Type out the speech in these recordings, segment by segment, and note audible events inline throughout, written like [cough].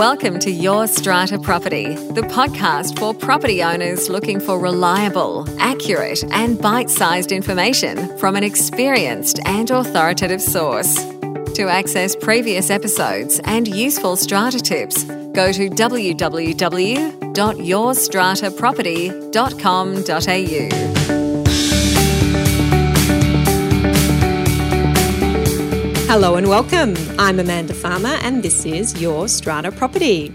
Welcome to Your Strata Property, the podcast for property owners looking for reliable, accurate, and bite sized information from an experienced and authoritative source. To access previous episodes and useful strata tips, go to www.yourstrataproperty.com.au. Hello and welcome. I'm Amanda Farmer, and this is Your Strata Property.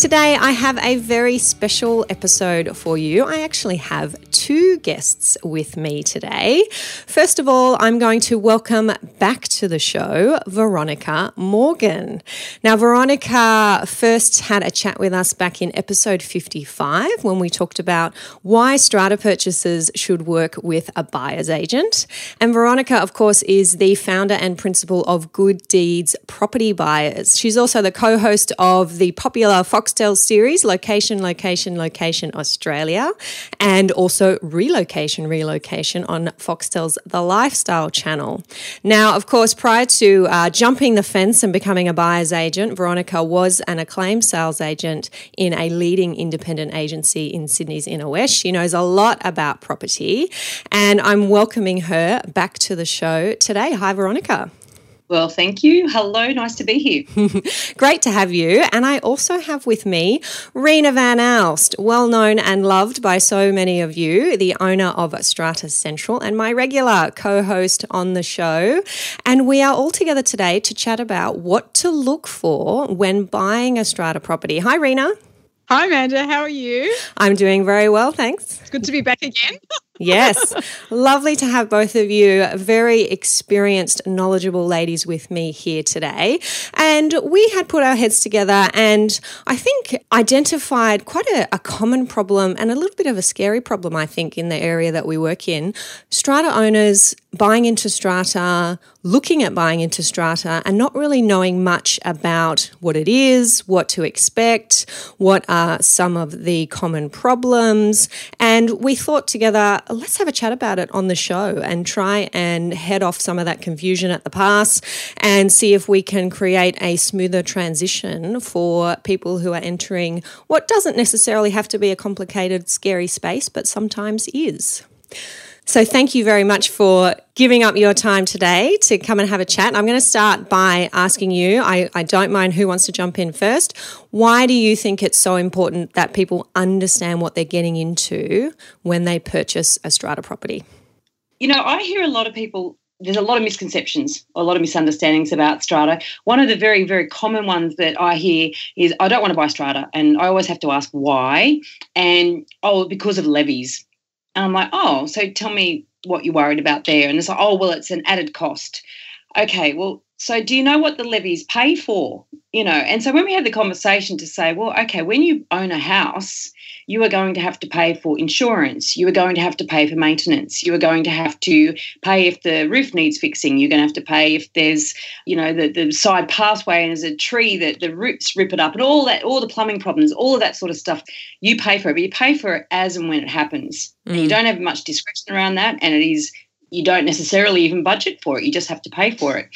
Today, I have a very special episode for you. I actually have two guests with me today. First of all, I'm going to welcome back to the show Veronica Morgan. Now, Veronica first had a chat with us back in episode 55 when we talked about why strata purchasers should work with a buyer's agent. And Veronica, of course, is the founder and principal of Good Deeds Property Buyers. She's also the co host of the popular Foxtel series, Location, Location, Location Australia, and also relocation, relocation on Foxtel's The Lifestyle channel. Now, of course, prior to uh, jumping the fence and becoming a buyer's agent, Veronica was an acclaimed sales agent in a leading independent agency in Sydney's inner west. She knows a lot about property, and I'm welcoming her back to the show today. Hi, Veronica. Well, thank you. Hello, nice to be here. [laughs] Great to have you. And I also have with me Reena Van Aalst, well known and loved by so many of you, the owner of Strata Central and my regular co host on the show. And we are all together today to chat about what to look for when buying a strata property. Hi, Reena. Hi, Amanda. How are you? I'm doing very well, thanks. It's good to be back again. [laughs] yes. [laughs] Lovely to have both of you, very experienced, knowledgeable ladies with me here today. And we had put our heads together and I think identified quite a, a, common problem and a little bit of a scary problem, I think, in the area that we work in. Strata owners buying into strata, looking at buying into strata, and not really knowing much about what it is, what to expect, what are some of the common problems. And we thought together, let's have a chat about it on the show and try and head off some of that confusion at the pass and see if we can create a smoother transition for people who are entering what doesn't necessarily have to be a complicated, scary space, but sometimes is. So, thank you very much for giving up your time today to come and have a chat. I'm going to start by asking you I, I, don't mind who wants to jump in first. Why do you think it's so important that people understand what they're getting into when they purchase a strata property? You know, I hear a lot of people there's a lot of misconceptions, a lot of misunderstandings about strata. One of the very, very common ones that I hear is I don't want to buy strata. And I always have to ask why. And oh, because of levies. And I'm like, oh, so tell me what you're worried about there. And it's like, oh, well, it's an added cost. Okay, well, so do you know what the levies pay for? You know, and so when we had the conversation to say, well, okay, when you own a house, you are going to have to pay for insurance. You are going to have to pay for maintenance. You are going to have to pay if the roof needs fixing. You're going to have to pay if there's, you know, the, the side pathway and there's a tree that the roots rip it up and all that, all the plumbing problems, all of that sort of stuff. You pay for it, but you pay for it as and when it happens. Mm. And you mm. don't have much discretion around that. And it is, you don't necessarily even budget for it. You just have to pay for it.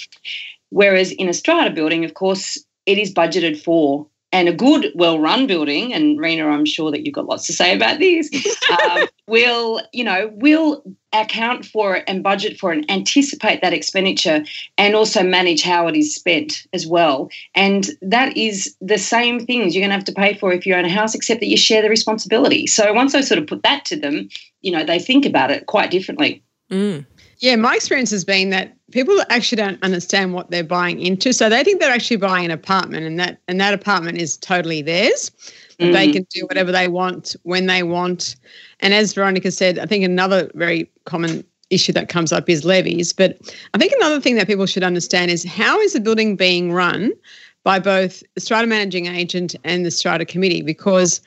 Whereas in a strata building, of course, it is budgeted for and a good, well-run building, and Reena, I'm sure that you've got lots to say about this, um, [laughs] will, you know, will account for it and budget for it and anticipate that expenditure and also manage how it is spent as well. And that is the same things you're going to have to pay for if you own a house, except that you share the responsibility. So once I sort of put that to them, you know, they think about it quite differently. Mm. Yeah, my experience has been that people actually don't understand what they're buying into. So they think they're actually buying an apartment and that and that apartment is totally theirs. Mm. They can do whatever they want when they want. And as Veronica said, I think another very common issue that comes up is levies. But I think another thing that people should understand is how is the building being run by both the strata managing agent and the strata committee? Because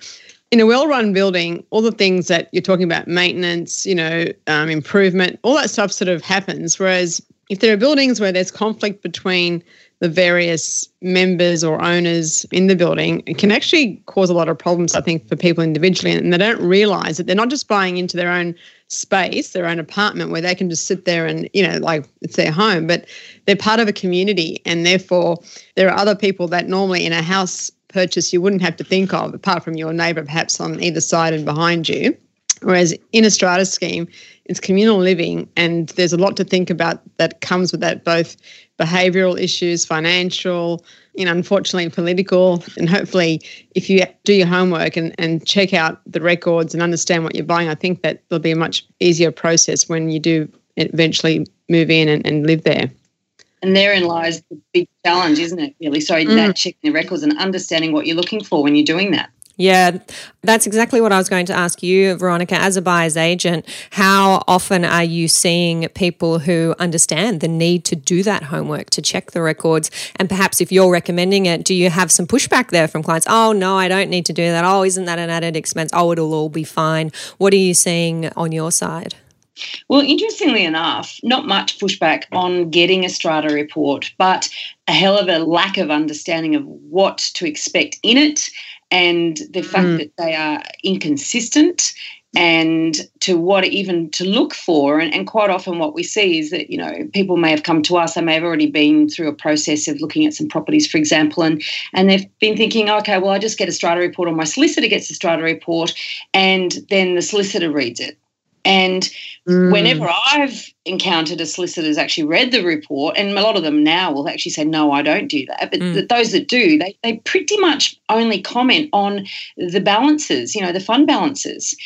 in a well-run building, all the things that you're talking about, maintenance, you know, um, improvement, all that stuff sort of happens. Whereas if there are buildings where there's conflict between the various members or owners in the building, it can actually cause a lot of problems, I think, for people individually. And they don't realize that they're not just buying into their own space, their own apartment where they can just sit there and, you know, like it's their home, but they're part of a community. And therefore, there are other people that normally in a house purchase you wouldn't have to think of, apart from your neighbour perhaps on either side and behind you. Whereas in a strata scheme, it's communal living, and there's a lot to think about that comes with that, both behavioural issues, financial, you know, unfortunately political. And hopefully, if you do your homework and, and check out the records and understand what you're buying, I think that there'll be a much easier process when you do eventually move in and, and live there. And therein lies the big challenge, isn't it, really? So mm. that checking the records and understanding what you're looking for when you're doing that. Yeah, that's exactly what I was going to ask you, Veronica. As a buyer's agent, how often are you seeing people who understand the need to do that homework, to check the records? And perhaps if you're recommending it, do you have some pushback there from clients? Oh, no, I don't need to do that. Oh, isn't that an added expense? Oh, it'll all be fine. What are you seeing on your side? Well, interestingly enough, not much pushback on getting a strata report, but a hell of a lack of understanding of what to expect in it and the fact mm. that they are inconsistent and to what even to look for and, and, quite often what we see is that you know people may have come to us they may have already been through a process of looking at some properties for example and and they've been thinking okay well i just get a strata report or my solicitor gets a strata report and then the solicitor reads it and mm. whenever I've encountered a solicitor who's actually read the report, and a lot of them now will actually say, no, I don't do that. But mm. those that do, they, they pretty much only comment on the balances, you know, the fund balances.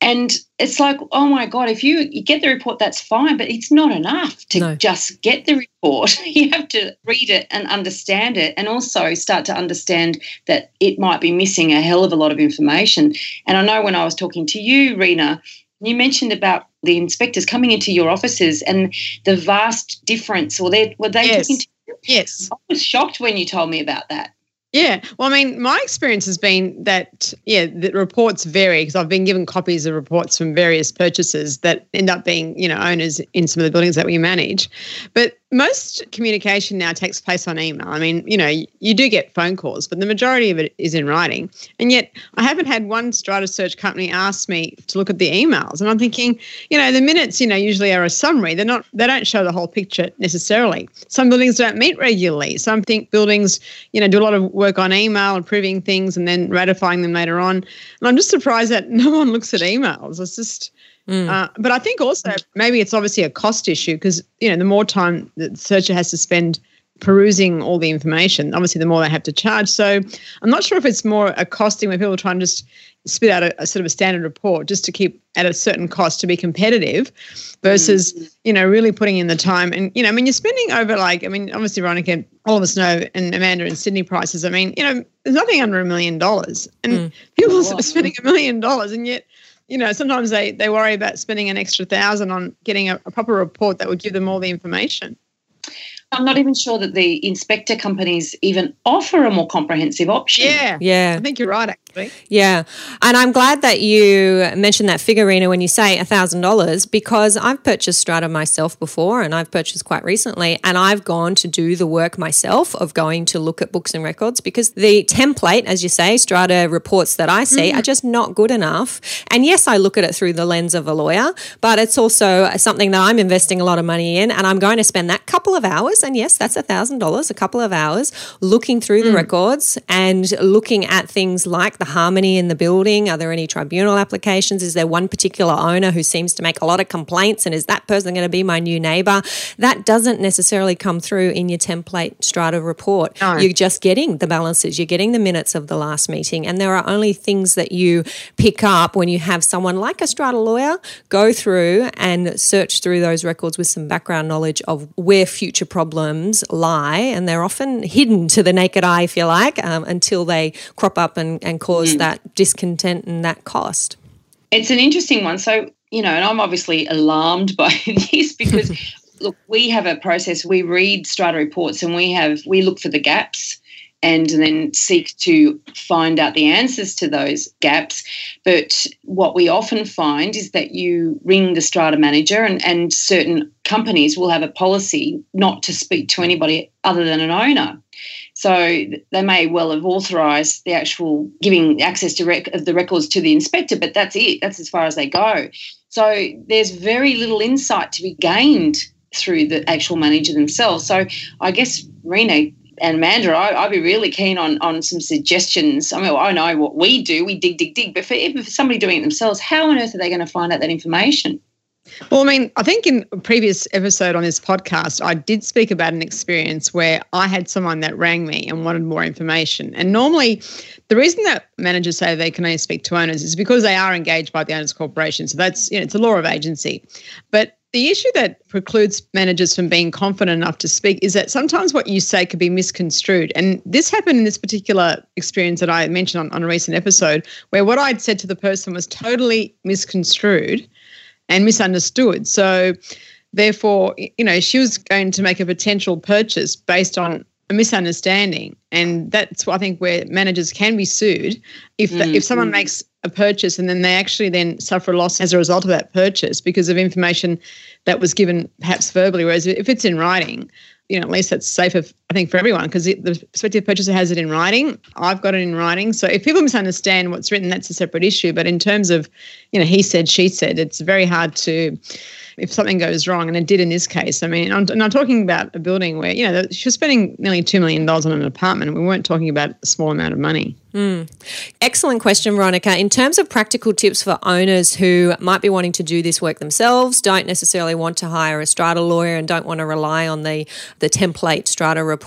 And it's like, oh my God, if you, you get the report, that's fine, but it's not enough to no. just get the report. [laughs] you have to read it and understand it, and also start to understand that it might be missing a hell of a lot of information. And I know when I was talking to you, Reena, you mentioned about the inspectors coming into your offices and the vast difference, or they were they yes. talking to you? Yes. I was shocked when you told me about that. Yeah. Well, I mean, my experience has been that, yeah, the reports vary because I've been given copies of reports from various purchasers that end up being, you know, owners in some of the buildings that we manage. But most communication now takes place on email. I mean, you know, you do get phone calls, but the majority of it is in writing. And yet, I haven't had one strata search company ask me to look at the emails. And I'm thinking, you know, the minutes, you know, usually are a summary. They're not. They don't show the whole picture necessarily. Some buildings don't meet regularly. Some think buildings, you know, do a lot of work on email, approving things, and then ratifying them later on. And I'm just surprised that [laughs] no one looks at emails. It's just Mm. Uh, but I think also maybe it's obviously a cost issue because you know the more time the searcher has to spend perusing all the information, obviously the more they have to charge. So I'm not sure if it's more a costing where people try and just spit out a, a sort of a standard report just to keep at a certain cost to be competitive versus mm. you know really putting in the time and you know I mean you're spending over like I mean obviously Veronica all of us know and Amanda and Sydney prices I mean you know there's nothing under a million dollars and mm. people are spending a million dollars and yet you know, sometimes they, they worry about spending an extra thousand on getting a, a proper report that would give them all the information. I'm not even sure that the inspector companies even offer a more comprehensive option. Yeah, yeah. I think you're right, Yeah, and I'm glad that you mentioned that figure, Reena, when you say thousand dollars, because I've purchased Strata myself before, and I've purchased quite recently, and I've gone to do the work myself of going to look at books and records because the template, as you say, Strata reports that I see mm. are just not good enough. And yes, I look at it through the lens of a lawyer, but it's also something that I'm investing a lot of money in, and I'm going to spend that couple of hours and yes, that's a $1,000, a couple of hours looking through the mm. records and looking at things like the harmony in the building. Are there any tribunal applications? Is there one particular owner who seems to make a lot of complaints? And is that person going to be my new neighbor? That doesn't necessarily come through in your template strata report. No. You're just getting the balances, you're getting the minutes of the last meeting. And there are only things that you pick up when you have someone like a strata lawyer go through and search through those records with some background knowledge of where future problems problems lie, and they're often hidden to the naked eye, if you like, um, until they crop up and, and cause mm. that discontent and that cost. It's an interesting one. So, you know, and I'm obviously alarmed by [laughs] this because, [laughs] look, we have a process. We read strata reports and we have we look for the gaps and then seek to find out the answers to those gaps. But what we often find is that you ring the strata manager, and, and certain companies will have a policy not to speak to anybody other than an owner. So they may well have authorised the actual giving access to rec- of the records to the inspector, but that's it. That's as far as they go. So there's very little insight to be gained through the actual manager themselves. So I guess Reena, and Amanda, I, would be really keen on on some suggestions. I mean, I know what we do; we dig, dig, dig. But for, for somebody doing it themselves, how on earth are they going to find out that information? Well, I mean, I think in a previous episode on this podcast, I did speak about an experience where I had someone that rang me and wanted more information. And normally, the reason that managers say they can only speak to owners is because they are engaged by the owners corporation. So that's, you know, it's a law of agency. But the issue that precludes managers from being confident enough to speak is that sometimes what you say could be misconstrued. And this happened in this particular experience that I mentioned on, on a recent episode, where what I'd said to the person was totally misconstrued and misunderstood. So, therefore, you know, she was going to make a potential purchase based on a misunderstanding, and that's why I think where managers can be sued if mm-hmm. if someone makes a purchase and then they actually then suffer a loss as a result of that purchase because of information that was given perhaps verbally. Whereas if it's in writing, you know, at least that's safer, think, for everyone because the prospective purchaser has it in writing. I've got it in writing. So if people misunderstand what's written, that's a separate issue. But in terms of, you know, he said, she said, it's very hard to, if something goes wrong, and it did in this case. I mean, I'm, and I'm talking about a building where, you know, she was spending nearly $2 million on an apartment. We weren't talking about a small amount of money. Mm. Excellent question, Veronica. In terms of practical tips for owners who might be wanting to do this work themselves, don't necessarily want to hire a strata lawyer and don't want to rely on the, the template strata report,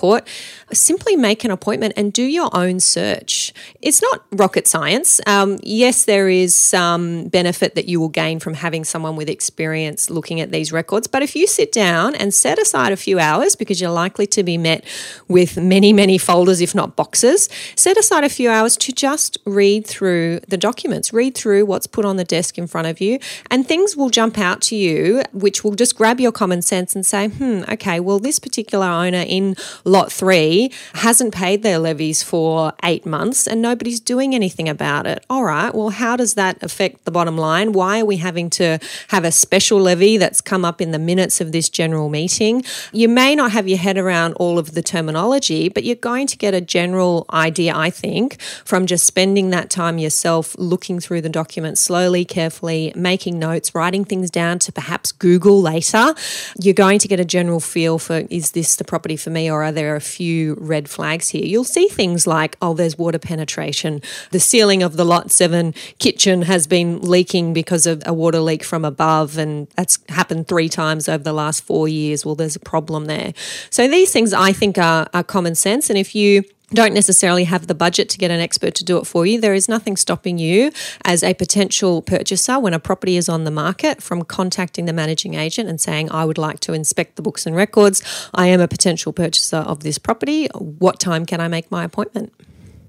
simply make an appointment and do your own search. It's not rocket science. Um, yes, there is some benefit that you will gain from having someone with experience looking at these records, but if you sit down and set aside a few hours because you're likely to be met with many, many folders, if not boxes, set aside a few hours to just read through the documents, read through what's put on the desk in front of you, and things will jump out to you, which will just grab your common sense and say, hmm, okay, well, this particular owner in lot three hasn't paid their levies for eight months and nobody's doing anything about it. All right, well, how does that affect the bottom line? Why are we having to have a special levy that's come up in the minutes of this general meeting? You may not have your head around all of the terminology, but you're going to get a general idea, I think, from just spending that time yourself looking through the documents slowly, carefully, making notes, writing things down to perhaps Google later, you're going to get a general feel for is this the property for me or are there are a few red flags here? You'll see things like, oh, there's water penetration. The ceiling of the lot seven kitchen has been leaking because of a water leak from above, and that's happened three times over the last four years. Well, there's a problem there. So these things I think are, are common sense. And if you don't necessarily have the budget to get an expert to do it for you, there is nothing stopping you as a potential purchaser when a property is on the market from contacting the managing agent and saying, I would like to inspect the books and records. I am a potential purchaser of this property. What time can I make my appointment?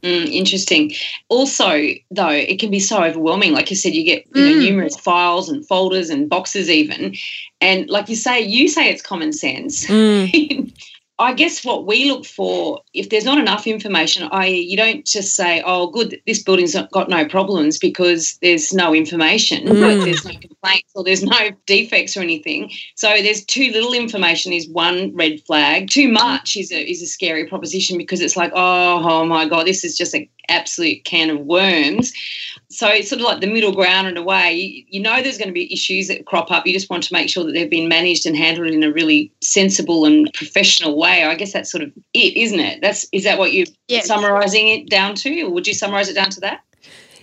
Mm, interesting. Also, though, it can be so overwhelming. Like you said, you get you know, mm. numerous files and folders and boxes, even. And like you say, you say it's common sense. Mm. [laughs] I guess what we look for, if there's not enough information, I you don't just say, "Oh, good, this building's got no problems" because there's no information, mm. there's no complaints or there's no defects or anything. So there's too little information is one red flag. Too much is a is a scary proposition because it's like, oh, oh my god, this is just an absolute can of worms so it's sort of like the middle ground in a way. You, you, know there's going to be issues that crop up. You just want to make sure that they've been managed and handled in a really sensible and professional way. I guess that's sort of it, isn't it? That's is that what you're yes. summarising it down to, or would you summarise it down to that?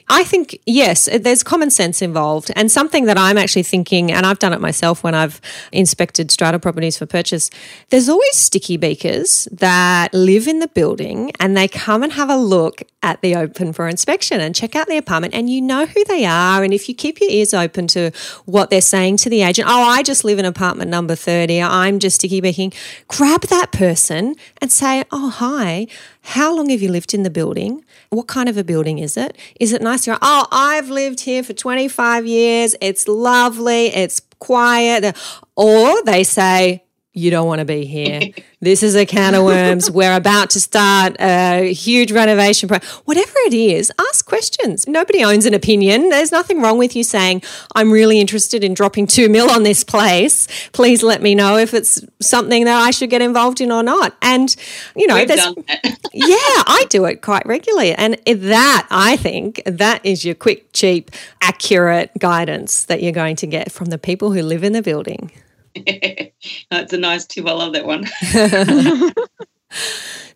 I think, yes, uh, there's common sense involved. And something that I'm actually thinking, and I've done it myself when I've inspected strata properties for purchase, there's always sticky beakers that live in the building and they come and have a look at the open for inspection and check out the apartment and you know who they are. And if you keep your ears open to what they're saying to the agent, oh, I just live in apartment number 30, I'm just sticky beaking, grab that person and say, oh, hi, how long have you lived in the building? What kind of a building is it? Is it nice? You're, oh, I've lived here for 25 years. It's lovely. It's quiet. Or they say, you don't want to be here. [laughs] this is a can of worms. We're about to start a huge renovation. project. Whatever it is, ask questions. Nobody owns an opinion. There's nothing wrong with you saying, I'm really interested in dropping two mil on this place. Please let me know if it's something that I should get involved in or not. And, you know, there's, [laughs] yeah, I do it quite regularly. And that, I think, that is your quick, cheap, accurate guidance that you're going to get from the people who live in the building. [laughs] That's a nice tip. I love that one. [laughs]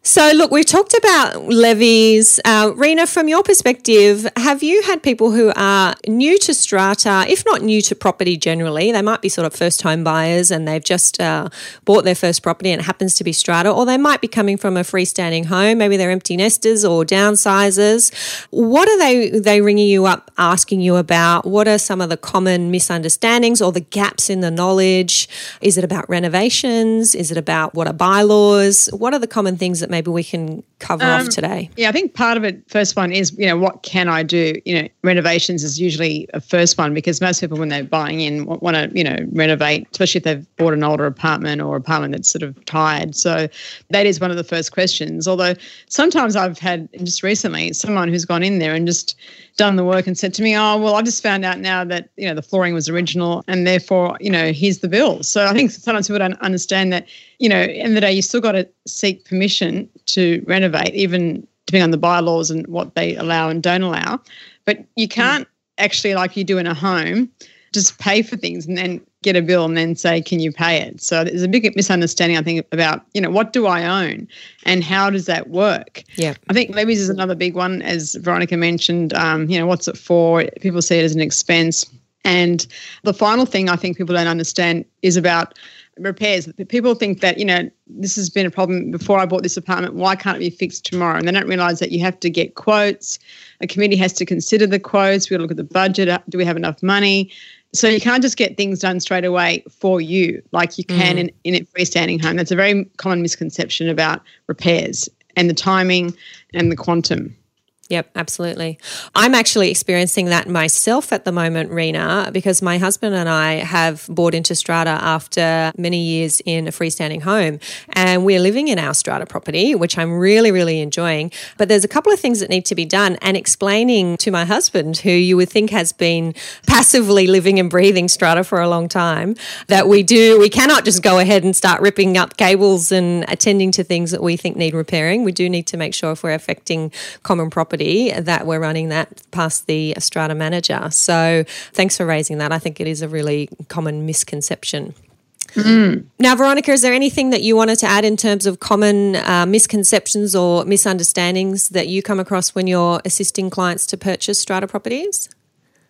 So, look, we've talked about levies. Uh, Reena, from your perspective, have you had people who are new to strata, if not new to property generally? They might be sort of first home buyers and they've just uh, bought their first property and it happens to be strata, or they might be coming from a freestanding home. Maybe they're empty nesters or downsizers. What are they, they ringing you up asking you about? What are some of the common misunderstandings or the gaps in the knowledge? Is it about renovations? Is it about what are bylaws? What are the common things that maybe we can cover um, off today? Yeah, I think part of it, first one is, you know, what can I do? You know, renovations is usually a first one because most people, when they're buying in, want to, you know, renovate, especially if they've bought an older apartment or apartment that's sort of tired. So that is one of the first questions. Although sometimes I've had just recently someone who's gone in there and just done the work and said to me, "Oh, well, I've just found out now that you know the flooring was original, and therefore, you know, here's the bill." So I think sometimes people don't understand that, you know, in the day, you still got to seek permission to renovate, even depending on the bylaws and what they allow and don't allow. But you can't actually, like you do in a home, just pay for things and then get a bill and then say, can you pay it? So there's a big misunderstanding, I think, about, you know, what do I own and how does that work? Yeah. I think levies is another big one, as Veronica mentioned. Um, you know, what's it for? People see it as an expense. And the final thing I think people don't understand is about repairs. People think that, you know, this has been a problem before I bought this apartment. Why can't it be fixed tomorrow? And they don't realize that you have to get quotes. A committee has to consider the quotes. We look at the budget. Do we have enough money? So you can't just get things done straight away for you like you can mm. in, in a freestanding home. That's a very common misconception about repairs and the timing and the quantum. Yep, absolutely. I'm actually experiencing that myself at the moment, Reena, because my husband and I have bought into strata after many years in a freestanding home. And we're living in our strata property, which I'm really, really enjoying. But there's a couple of things that need to be done. And explaining to my husband, who you would think has been passively living and breathing strata for a long time, that we do, we cannot just go ahead and start ripping up cables and attending to things that we think need repairing. We do need to make sure if we're affecting common property that we're running that past the strata manager. So thanks for raising that. I think it is a really common misconception. Mm. Now, Veronica, is there anything that you wanted to add in terms of common uh, misconceptions or misunderstandings that you come across when you're assisting clients to purchase strata properties?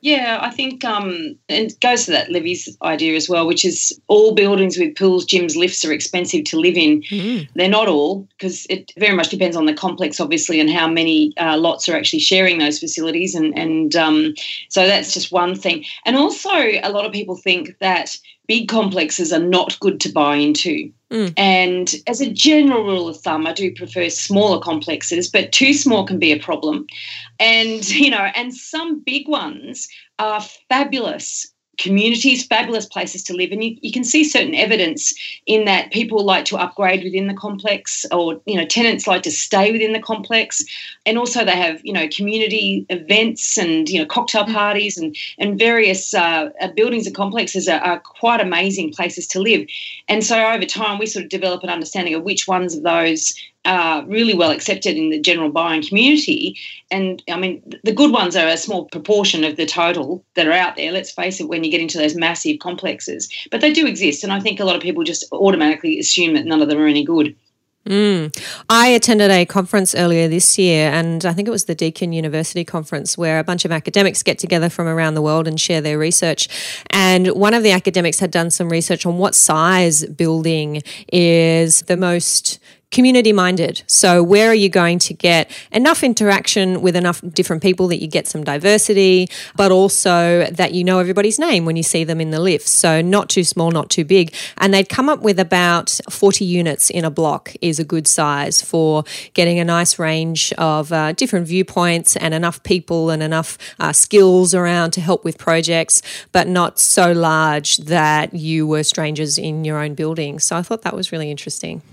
Yeah, I think um, it goes to that levies idea as well, which is all buildings with pools, gyms, lifts are expensive to live in. Mm. They're not all because it very much depends on the complex, obviously, and how many uh, lots are actually sharing those facilities, and and um, so that's just one thing. And also, a lot of people think that big complexes are not good to buy into. Mm. And as a general rule of thumb, I do prefer smaller complexes, but too small can be a problem. And, [laughs] you know, and some big ones are fabulous communities, fabulous places to live. And you, you can see certain evidence in that people like to upgrade within the complex or, you know, tenants like to stay within the complex. And also they have, you know, community events and, you know, cocktail mm. parties and, and various uh, uh, buildings and complexes are, are quite amazing places to live. And so over time we sort of develop an understanding of which ones of those are really well accepted in the general buying community. And I mean, the good ones are a small proportion of the total that are out there, let's face it, when you get into those massive complexes. But they do exist. And I think a lot of people just automatically assume that none of them are any good. Mm. I attended a conference earlier this year, and I think it was the Deakin University conference, where a bunch of academics get together from around the world and share their research. And one of the academics had done some research on what size building is the most community minded. So, where are you going to get enough interaction with enough different people that you get some diversity, but also that you know everybody's name when you see them in the lift? So, not too small, not too big. And they'd come up with about 40 units in a block is a good size for getting a nice range of uh, different viewpoints and enough people and enough uh, skills around to help with projects, but not so large that you were strangers in your own building. So, I thought that was really interesting.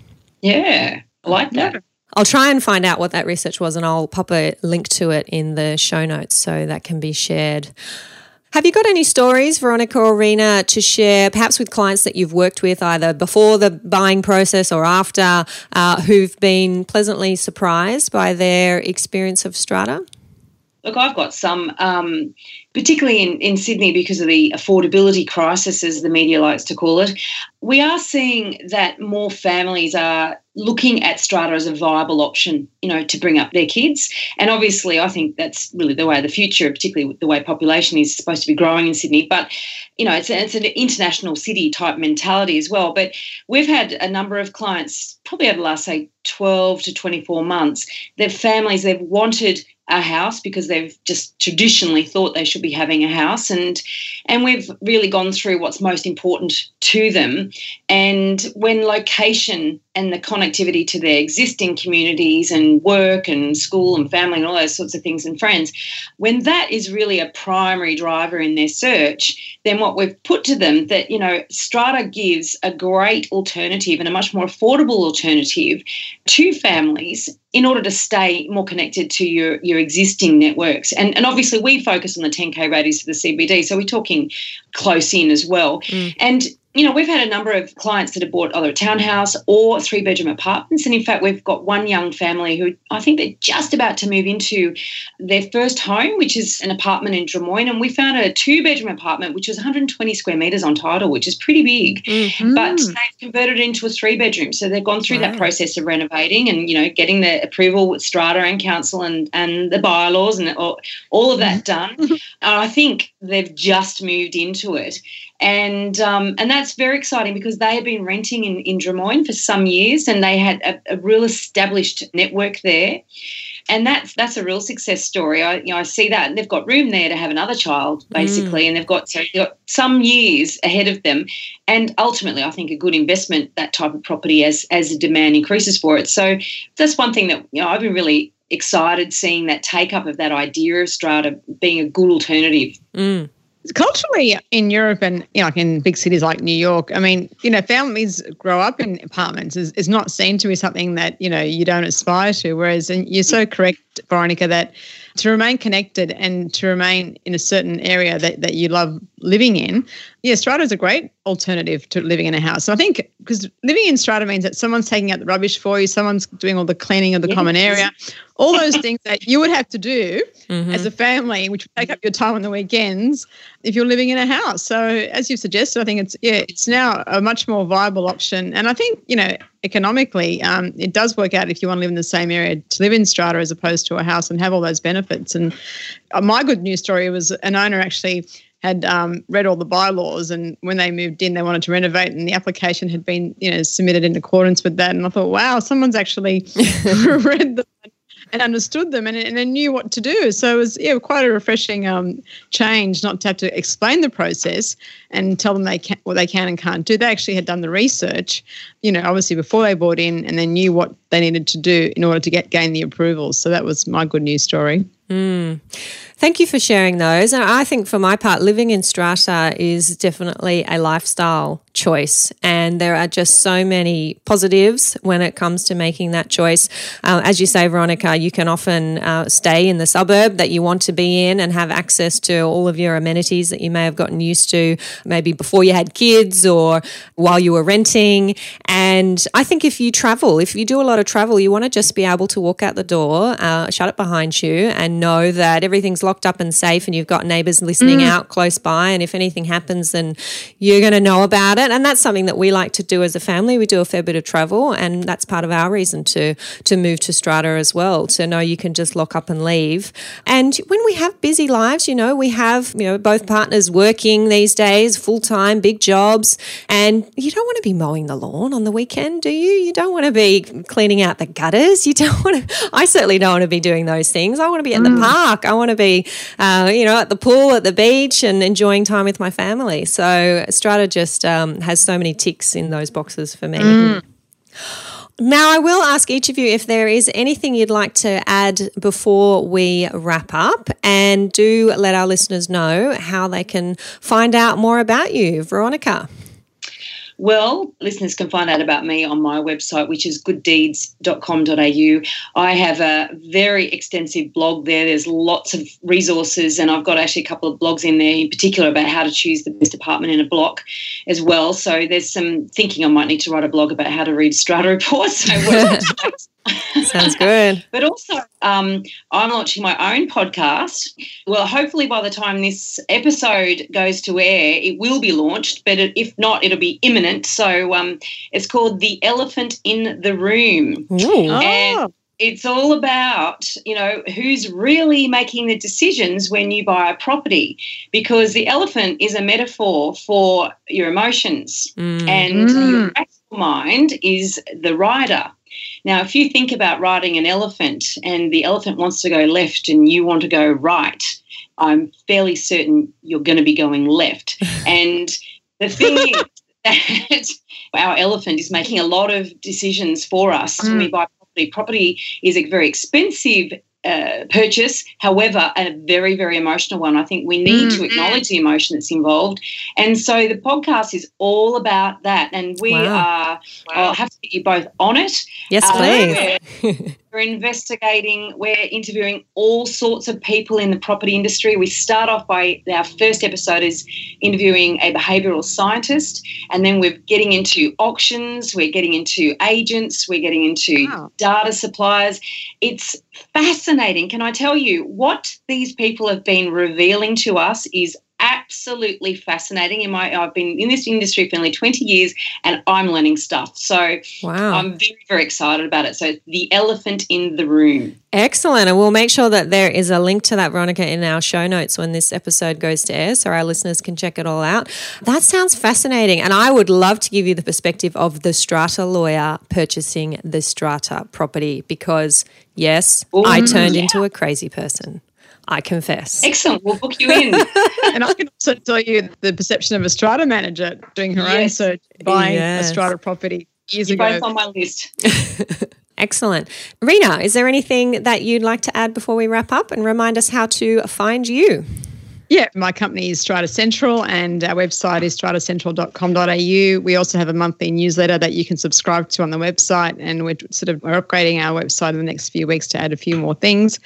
Yeah, I like that. I'll try and find out what that research was and I'll pop a link to it in the show notes so that can be shared. Have you got any stories, Veronica or Reena, to share, perhaps with clients that you've worked with either before the buying process or after, uh, who've been pleasantly surprised by their experience of strata? Look, I've got some, um, particularly in, in Sydney because of the affordability crisis, as the media likes to call it. We are seeing that more families are looking at strata as a viable option, you know, to bring up their kids. And obviously, I think that's really the way of the future, particularly the way population is supposed to be growing in Sydney. But you know, it's, a, it's an international city type mentality as well. But we've had a number of clients, probably over the last say 12 to 24 months, their families they've wanted a house because they've just traditionally thought they should be having a house. And and we've really gone through what's most important to them. And when location and the connectivity to their existing communities and work and school and family and all those sorts of things and friends when that is really a primary driver in their search then what we've put to them that you know strata gives a great alternative and a much more affordable alternative to families in order to stay more connected to your, your existing networks. And, and obviously, we focus on the 10K radius of the CBD, so we're talking close in as well. Mm. And you know, we've had a number of clients that have bought either a townhouse or three bedroom apartments. And in fact, we've got one young family who I think they're just about to move into their first home, which is an apartment in Drummoyne. And we found a two bedroom apartment, which was 120 square metres on title, which is pretty big. Mm-hmm. But they've converted it into a three bedroom. So they've gone through that process of renovating and, you know, getting the approval with strata and council and, and the bylaws and all, all of that mm-hmm. done. [laughs] I think they've just moved into it and um, and that's very exciting because they had been renting in, in Drummoyne for some years, and they had a, a real established network there, and that's that's a real success story. I you know I see that, and they've got room there to have another child basically, mm. and they've got so they've got some years ahead of them, and ultimately I think a good investment that type of property as as the demand increases for it. So that's one thing that you know I've been really excited seeing that take up of that idea of strata being a good alternative. Mm culturally in Europe and you know, like in big cities like New York, I mean, you know, families grow up in apartments is, is not seen to be something that, you know, you don't aspire to. Whereas and you're so correct, Veronica, that to remain connected and to remain in a certain area that, that you love living in, yeah, strata is a great alternative to living in a house. So I think because living in strata means that someone's taking out the rubbish for you, someone's doing all the cleaning of the yes. common area, all those things that you would have to do mm-hmm. as a family, which would take up your time on the weekends if you're living in a house. So as you've suggested, I think it's yeah, it's now a much more viable option. And I think, you know, economically, um, it does work out if you want to live in the same area to live in strata as opposed to a house and have all those benefits. And uh, my good news story was an owner actually had um, read all the bylaws, and when they moved in, they wanted to renovate, and the application had been, you know, submitted in accordance with that. And I thought, wow, someone's actually [laughs] read the and understood them and, and knew what to do. So it was yeah, quite a refreshing um, change not to have to explain the process and tell them they can, what they can and can't do. They actually had done the research, you know, obviously before they bought in and they knew what they needed to do in order to get gain the approvals. So that was my good news story. Mm. Thank you for sharing those. And I think for my part, living in strata is definitely a lifestyle choice. And there are just so many positives when it comes to making that choice. Uh, as you say, Veronica, you can often uh, stay in the suburb that you want to be in and have access to all of your amenities that you may have gotten used to maybe before you had kids or while you were renting. And I think if you travel, if you do a lot of travel, you want to just be able to walk out the door, uh, shut it behind you, and know that everything's locked up and safe and you've got neighbors listening mm. out close by. And if anything happens, then you're going to know about it. And that's something that we like to do as a family. We do a fair bit of travel, and that's part of our reason to to move to Strata as well. To know you can just lock up and leave. And when we have busy lives, you know, we have you know both partners working these days, full time, big jobs, and you don't want to be mowing the lawn on the weekend, do you? You don't want to be cleaning out the gutters. You don't want to. I certainly don't want to be doing those things. I want to be at. The park. I want to be, uh, you know, at the pool, at the beach, and enjoying time with my family. So Strata just um, has so many ticks in those boxes for me. Mm. Now, I will ask each of you if there is anything you'd like to add before we wrap up, and do let our listeners know how they can find out more about you. Veronica. Well, listeners can find out about me on my website, which is gooddeeds.com.au. I have a very extensive blog there. There's lots of resources, and I've got actually a couple of blogs in there in particular about how to choose the best apartment in a block as well. So there's some thinking I might need to write a blog about how to read strata reports. [laughs] So [laughs] Sounds good. [laughs] but also, um, I'm launching my own podcast. Well, hopefully, by the time this episode goes to air, it will be launched. But if not, it'll be imminent. So um, it's called The Elephant in the Room. Ooh. And it's all about you know who's really making the decisions when you buy a property because the elephant is a metaphor for your emotions Mm. and Mm. your rational mind is the rider now if you think about riding an elephant and the elephant wants to go left and you want to go right i'm fairly certain you're going to be going left. [laughs] And the thing is that our elephant is making a lot of decisions for us. When we buy property. Property is a very expensive uh, purchase, however, a very, very emotional one. I think we need to Mm. acknowledge the emotion that's involved. And so the podcast is all about that. And we Wow. are, I'll have to get you both on it. Yes, Uh, please. we're, [laughs] we're investigating, we're interviewing all sorts of people in the property industry. We start off by our first episode is interviewing a behavioral scientist, and then we're getting into auctions, we're getting into agents, we're getting into Wow. data suppliers. It's fascinating. Can I tell you what these people have been revealing to us is absolutely fascinating. In my, I've been in this industry for nearly 20 years and I'm learning stuff. So Wow. I'm very, very excited about it. So the elephant in the room. Excellent. And we'll make sure that there is a link to that, Veronica, in our show notes when this episode goes to air so our listeners can check it all out. That sounds fascinating. And I would love to give you the perspective of the strata lawyer purchasing the strata property because, yes, I turned yeah. into a crazy person. I confess. Excellent. We'll book you in. [laughs] and I can also tell you the perception of a strata manager doing her own search, buying Yes. a strata property years You're ago. both on my list. [laughs] Excellent. Reena, is there anything that you'd like to add before we wrap up and remind us how to find you? Yeah, my company is Strata Central and our website is stratacentral.com.au. We also have a monthly newsletter that you can subscribe to on the website and we're sort of we're upgrading our website in the next few weeks to add a few more things.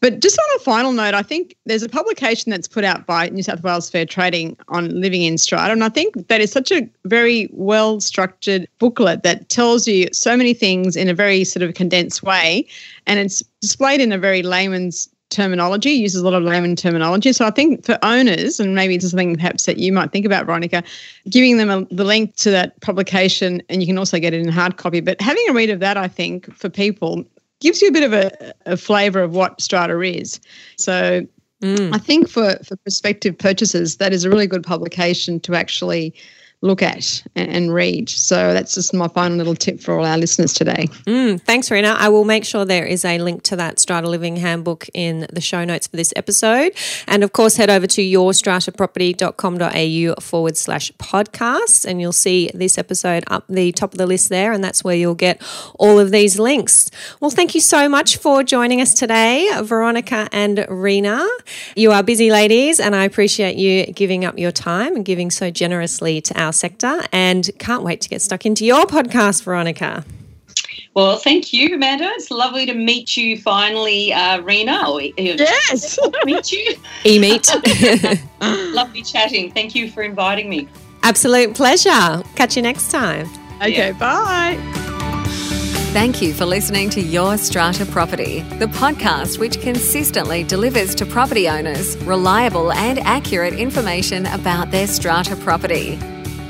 But just on a final note, I think there's a publication that's put out by New South Wales Fair Trading on living in strata and I think that is such a very well structured booklet that tells you so many things in a very sort of condensed way and it's displayed in a very layman's terminology, uses a lot of layman terminology. So I think for owners, and maybe it's something perhaps that you might think about, Veronica, giving them a, the link to that publication, and you can also get it in hard copy. But having a read of that, I think, for people gives you a bit of a, a flavour of what strata is. So mm. I think for, for prospective purchasers, that is a really good publication to actually look at and, read. So that's just my final little tip for all our listeners today. Mm, thanks, Reena. I will make sure there is a link to that Strata Living Handbook in the show notes for this episode. And of course, head over to yourstrataproperty.com.au forward slash podcasts, and you'll see this episode up the top of the list there. And that's where you'll get all of these links. Well, thank you so much for joining us today, Veronica and Reena. You are busy ladies, and I appreciate you giving up your time and giving so generously to our sector. And can't wait to get stuck into your podcast, Veronica. Well, thank you, Amanda. It's lovely to meet you finally, uh, Reena. Uh, Yes. meet you. [laughs] E-meet. [laughs] Lovely chatting. Thank you for inviting me. Absolute pleasure. Catch you next time. Okay, bye. Thank you for listening to Your Strata Property, the podcast which consistently delivers to property owners reliable and accurate information about their strata property.